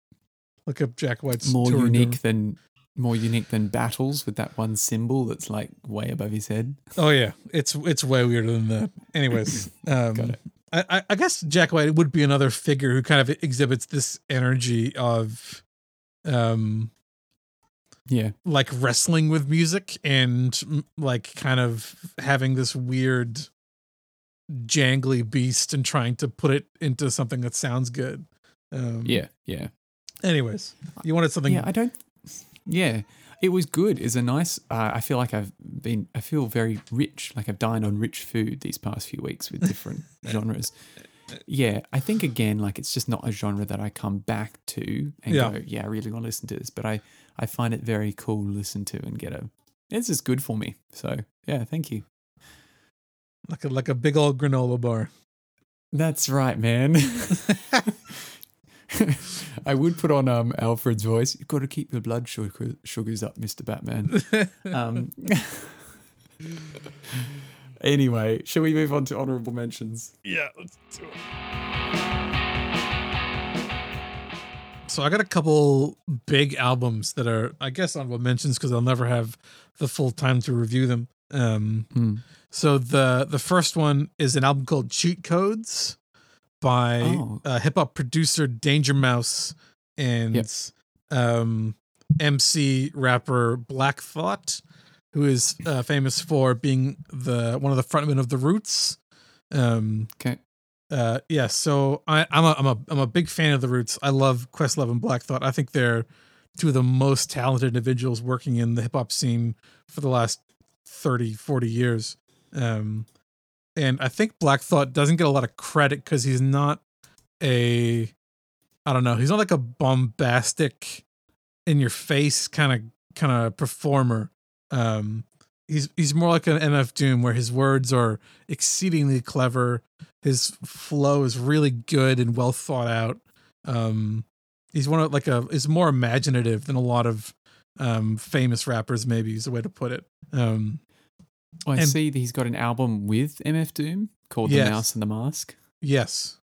look up jack white's More unique than more unique than battles with that one cymbal that's like way above his head. oh yeah it's it's way weirder than that anyways um. I, I- guess Jack White would be another figure who kind of exhibits this energy of, um, Yeah. like wrestling with music and like kind of having this weird, jangly beast and trying to put it into something that sounds good. Um, Yeah. Yeah. Anyways, you wanted something. Yeah. I don't. Yeah. It was good. It's a nice. Uh, I feel like I've been. I feel very rich. Like I've dined on rich food these past few weeks with different genres. Yeah, I think again, like it's just not a genre that I come back to and Yeah. go, yeah, I really want to listen to this. But I, I find it very cool to listen to and get a. This is good for me. So yeah, thank you. like a like a big old granola bar. That's right, man. I would put on um Alfred's voice. You've got to keep your blood sugar, sugars up, Mister Batman. Um, anyway, shall we move on to honorable mentions? Yeah, let's do it. So I got a couple big albums that are, I guess, honorable mentions because I'll never have the full time to review them. Um, Hmm. so the the first one is an album called Cheat Codes by Oh. uh, hip hop producer Danger Mouse and Yep. um, MC rapper Black Thought, who is uh, famous for being the one of the frontmen of the Roots. Um, Okay. uh, yeah, so I, I'm a I'm a I'm a big fan of the Roots. I love Questlove and Black Thought. I think they're two of the most talented individuals working in the hip hop scene for the last 30, 40 years. Um, and I think Black Thought doesn't get a lot of credit because he's not a I don't know, he's not like a bombastic in your face kind of kind of performer. Um he's he's more like an MF Doom where his words are exceedingly clever. His flow is really good and well thought out. Um he's one of like a is more imaginative than a lot of um famous rappers maybe is a way to put it. Um Oh, I And- see that he's got an album with MF Doom called Yes. The Mouse and the Mask. Yes.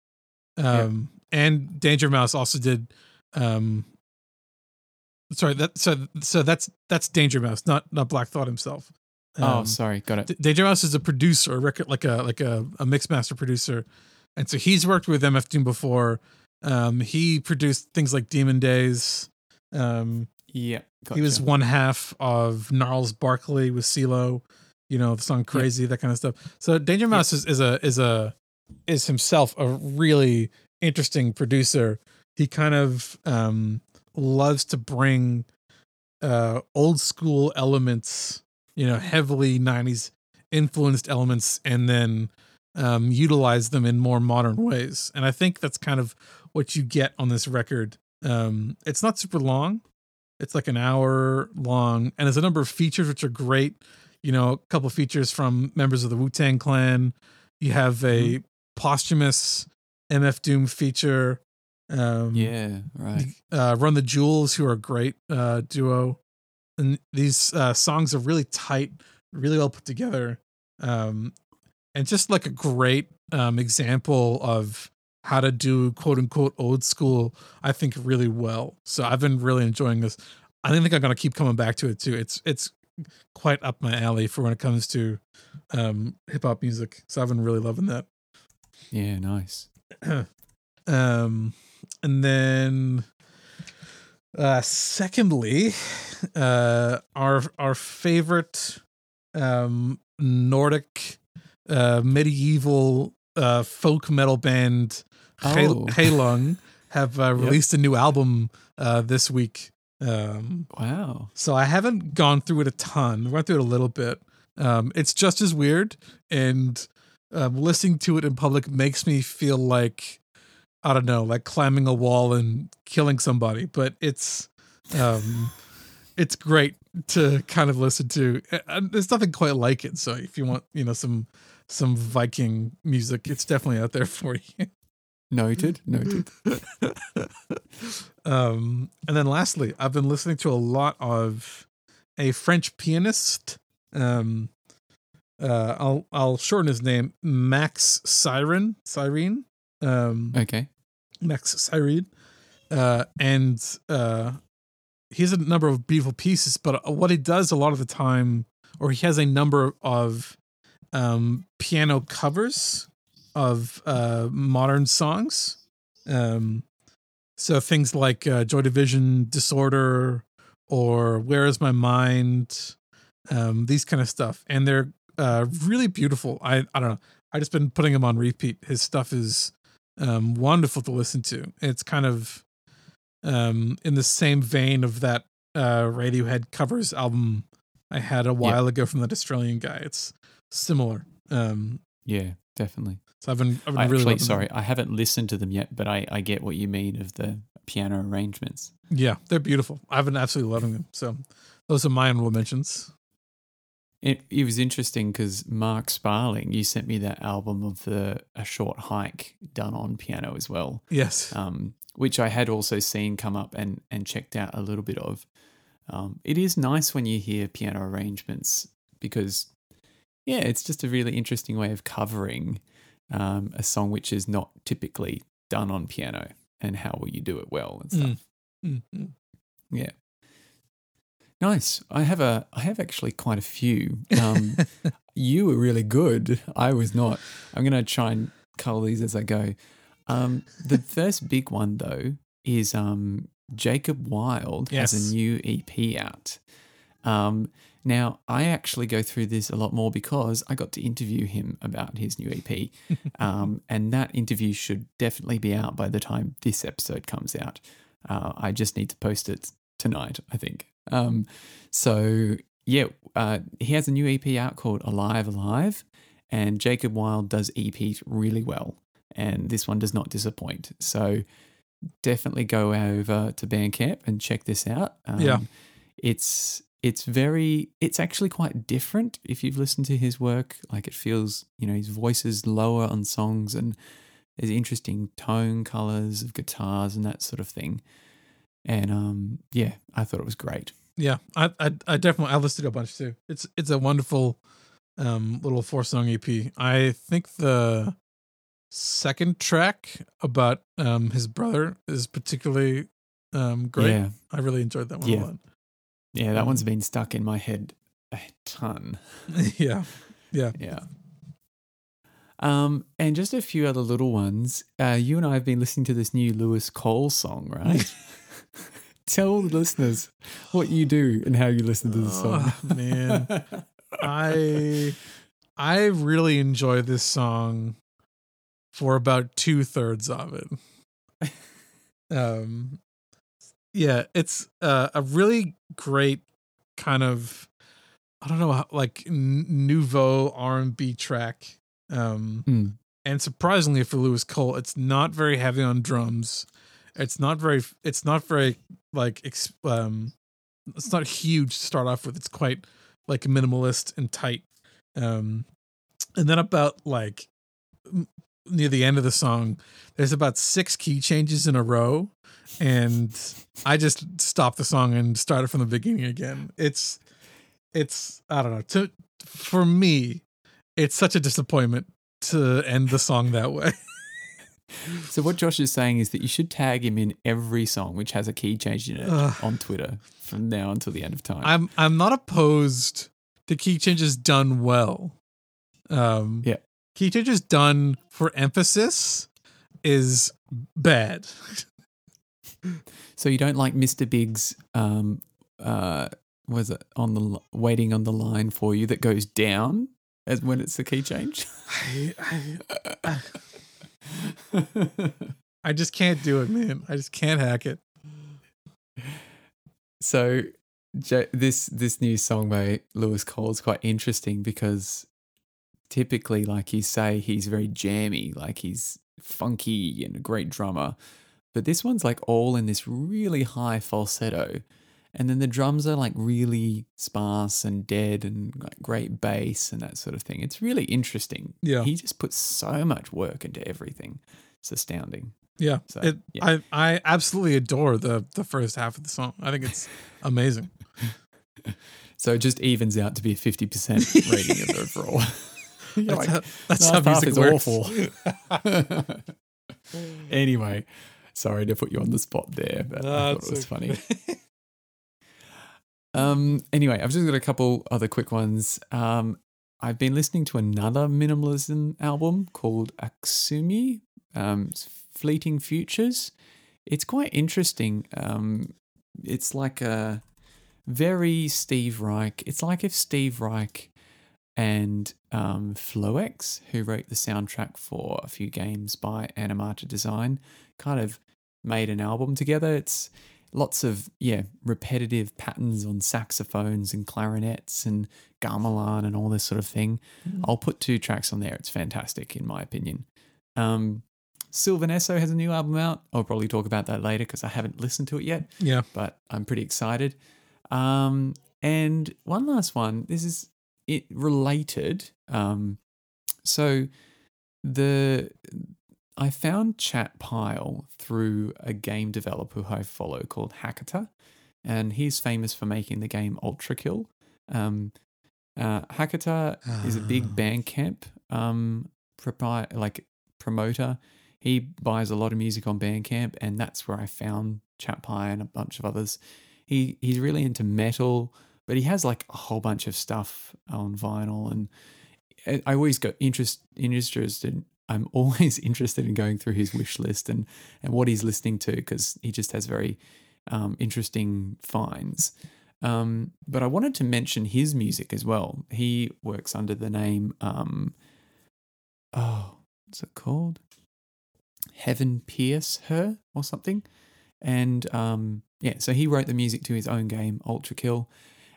Um and Danger Mouse also did um sorry that so so that's that's Danger Mouse not not Black Thought himself. oh, Um, sorry, got it. D- Danger Mouse is a producer, a record like a like a a mix master producer, and so he's worked with MF Doom before. Um, he produced things like Demon Days. Um, yeah, gotcha. he was one half of Gnarls Barkley with CeeLo. You know the song Crazy, that kind of stuff. So Danger Mouse is, is a is a is himself a really interesting producer. He kind of um, loves to bring uh, old school elements, you know, heavily '90s influenced elements, and then um, utilize them in more modern ways. And I think that's kind of what you get on this record. Um, it's not super long. It's like an hour long, and there's a number of features which are great. You know, a couple features from members of the Wu Tang Clan. You have a posthumous MF Doom feature. Um, Yeah, right. uh, Run the Jewels, who are a great uh, duo, and these uh, songs are really tight, really well put together, um, and just like a great um, example of how to do quote unquote old school. I think really well. So I've been really enjoying this. I think I'm gonna keep coming back to it too. It's it's quite up my alley for when it comes to um, hip hop music. So I've been really loving that. Yeah, nice. um and then uh secondly uh our our favorite um nordic uh medieval uh folk metal band Oh. Heilung have uh, released a new album uh this week um Wow. so I haven't gone through it a ton. I went through it a little bit. Um, it's just as weird, and um, listening to it in public makes me feel like I don't know, like climbing a wall and killing somebody. But it's um, it's great to kind of listen to. There's nothing quite like it. So if you want, you know, some some Viking music, it's definitely out there for you. Noted. Noted. um, and then lastly, I've been listening to a lot of a French pianist. Um, uh, I'll I'll shorten his name, Max Cyrin. Cyrin. Um, Okay. Max Cyrin. Uh, and uh, he has a number of beautiful pieces, but what he does a lot of the time, or he has a number of um, piano covers of uh, modern songs. Um, so things like uh, Joy Division, Disorder, or Where Is My Mind, um, these kind of stuff, and they're uh, really beautiful. I I don't know. I just been putting them on repeat. His stuff is um, wonderful to listen to. It's kind of um, in the same vein of that uh, Radiohead covers album I had a while ago from that Australian guy. It's similar. Um, Yeah, definitely. So I've been, I've been I really actually, loving them. sorry, I haven't listened to them yet, but I, I get what you mean of the piano arrangements. Yeah, they're beautiful. I've been absolutely loving them. So those are my honorable mentions. It, it was interesting because Mark Sparling, you sent me that album of the A Short Hike done on piano as well, Yes. um, which I had also seen come up and, and checked out a little bit of. Um, it is nice when you hear piano arrangements because, yeah, it's just a really interesting way of covering um, a song which is not typically done on piano and how will you do it well and stuff. Mm. Mm, Yeah. Nice. I have a I have actually quite a few. Um, mm. you were really good. I was not. I'm gonna try and cull these as I go. Um, the first big one though is um, Jacob Wild has a new EP out. Now I actually go through this a lot more because I got to interview him about his new EP, um, and that interview should definitely be out by the time this episode comes out. Uh, I just need to post it tonight, I think. Um, so yeah, uh, he has a new EP out called Alive Alive, and Jacob Wild does EPs really well, and this one does not disappoint. So definitely go over to Bandcamp and check this out. Um, Yeah. it's it's very it's actually quite different if you've listened to his work. Like it feels, you know, his voice is lower on songs and there's interesting tone colors of guitars and that sort of thing. And um, yeah, I thought it was great. Yeah, I, I I definitely I listened to a bunch too. It's it's a wonderful um little four song EP. I think the second track about um his brother is particularly um great. Yeah, I really enjoyed that one Yeah. a lot. Yeah, that one's been stuck in my head a ton. Yeah. Yeah. Yeah. Um, and just a few other little ones. Uh, you and I have been listening to this new Louis Cole song, right? Tell the listeners what you do and how you listen to the song. Oh, man. I I really enjoy this song for about two thirds of it. Um, yeah, it's uh, a really great kind of I don't know like n- nouveau R and B track. Um, Hmm. and surprisingly for Louis Cole, it's not very heavy on drums. It's not very. It's not very like. Um, it's not huge to start off with. It's quite like minimalist and tight. Um, and then about like near the end of the song, there's about six key changes in a row, and I just stopped the song and started from the beginning again. It's it's I don't know. To for me, it's such a disappointment to end the song that way. So what Josh is saying is that you should tag him in every song which has a key change in it Ugh. on Twitter from now until the end of time. I'm I'm not opposed to key changes done well. Um, Yeah. Key changes done for emphasis is bad. so you don't like Mr. Big's um uh was it on the waiting on the line for you that goes down as when it's the key change? I, I, I just can't do it, man. I just can't hack it. so Jo- this this new song by Louis Cole is quite interesting because typically, like you say, he's very jammy, like he's funky and a great drummer. But this one's like all in this really high falsetto. And then the drums are like really sparse and dead and like great bass and that sort of thing. It's really interesting. Yeah. He just puts so much work into everything. It's astounding. Yeah, So, it, yeah. I I absolutely adore the the first half of the song. I think it's amazing. So it just evens out to be a 50% rating of the overall. That's like, how, that's how music works. awful. anyway, sorry to put you on the spot there, but I thought it was funny. Um, anyway, I've just got a couple other quick ones. Um, I've been listening to another minimalism album called Aksumi, um, it's Fleeting Futures. It's quite interesting. Um, it's like a very Steve Reich. It's like if Steve Reich and um, Floex, who wrote the soundtrack for a few games by Amanita Design, kind of made an album together. It's lots of yeah repetitive patterns on saxophones and clarinets and gamelan and all this sort of thing. I'll put two tracks on there. It's fantastic in my opinion. Um, Sylvan Esso has a new album out. I'll probably talk about that later because I haven't listened to it yet Yeah, but I'm pretty excited. Um, and one last one. This is it related. Um, so the I found Chat Pile through a game developer who I follow called Hakita, and he's famous for making the game ULTRAKILL. Um, uh, Hakita is a big Ah. Bandcamp um, propri- like promoter. He buys a lot of music on Bandcamp, and that's where I found Chat Pie and a bunch of others. He he's really into metal, but he has like a whole bunch of stuff on vinyl, and I always go interest interested. I'm always interested in going through his wish list and and what he's listening to because he just has very um, interesting finds. Um, but I wanted to mention his music as well. He works under the name, um, oh, what's it called? Heaven Pierce Her or something. And um, yeah, so he wrote the music to his own game, ULTRAKILL.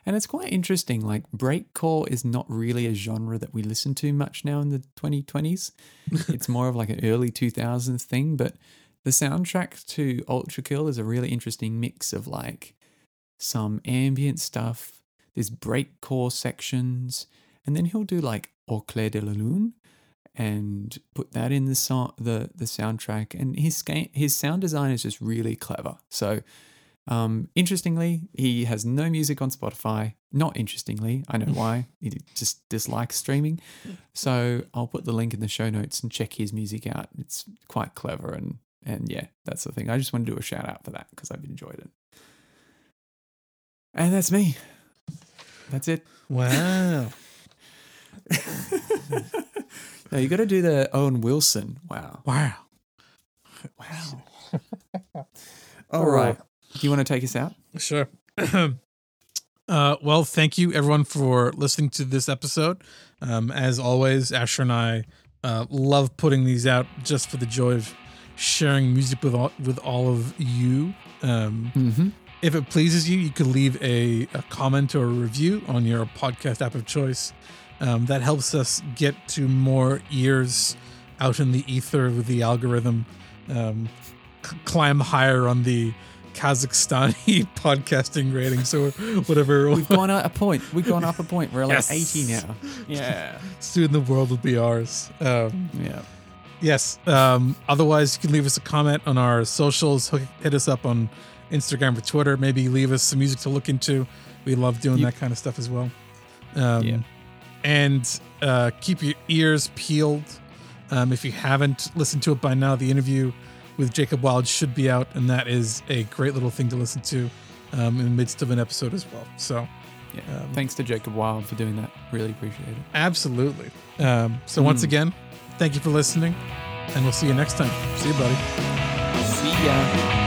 And it's quite interesting. Like, breakcore is not really a genre that we listen to much now in the 2020s. it's more of like an early 2000s thing. But the soundtrack to ULTRAKILL is a really interesting mix of like some ambient stuff, there's breakcore sections, and then he'll do like Au clair de la lune and put that in the song, the the soundtrack. And his his sound design is just really clever. So, um, interestingly, he has no music on Spotify. Not interestingly, I know why. He just dislikes streaming. So I'll put the link in the show notes and check his music out. It's quite clever and and yeah, that's the thing. I just want to do a shout out for that because I've enjoyed it. And that's me. That's it. wow. no, you got to do the Owen Wilson. Wow. Wow. Wow. All right. Do you want to take us out? Sure. uh, well, thank you everyone for listening to this episode. Um, as always, Asher and I uh, love putting these out just for the joy of sharing music with all, with all of you. Um, Mm-hmm. if it pleases you, you could leave a, a comment or a review on your podcast app of choice. Um, that helps us get to more ears out in the ether with the algorithm. Um, c- climb higher on the Kazakhstani podcasting rating. So whatever We've gone up a point. We've gone up a point. We're like Yes. 80 now. Yeah. soon the world will be ours. Um, Yeah. Yes. Um, otherwise, you can leave us a comment on our socials. Hit us up on Instagram or Twitter. Maybe leave us some music to look into. We love doing You- that kind of stuff as well. Um, Yeah. And uh, keep your ears peeled. Um, if you haven't listened to it by now, the interview with Jacob Wild should be out, and that is a great little thing to listen to um, in the midst of an episode as well. So, Yeah. Um, Thanks to Jacob Wild for doing that. Really appreciate it. absolutely. Um, so, once Mm. again, thank you for listening, and we'll see you next time. See you, buddy. See ya.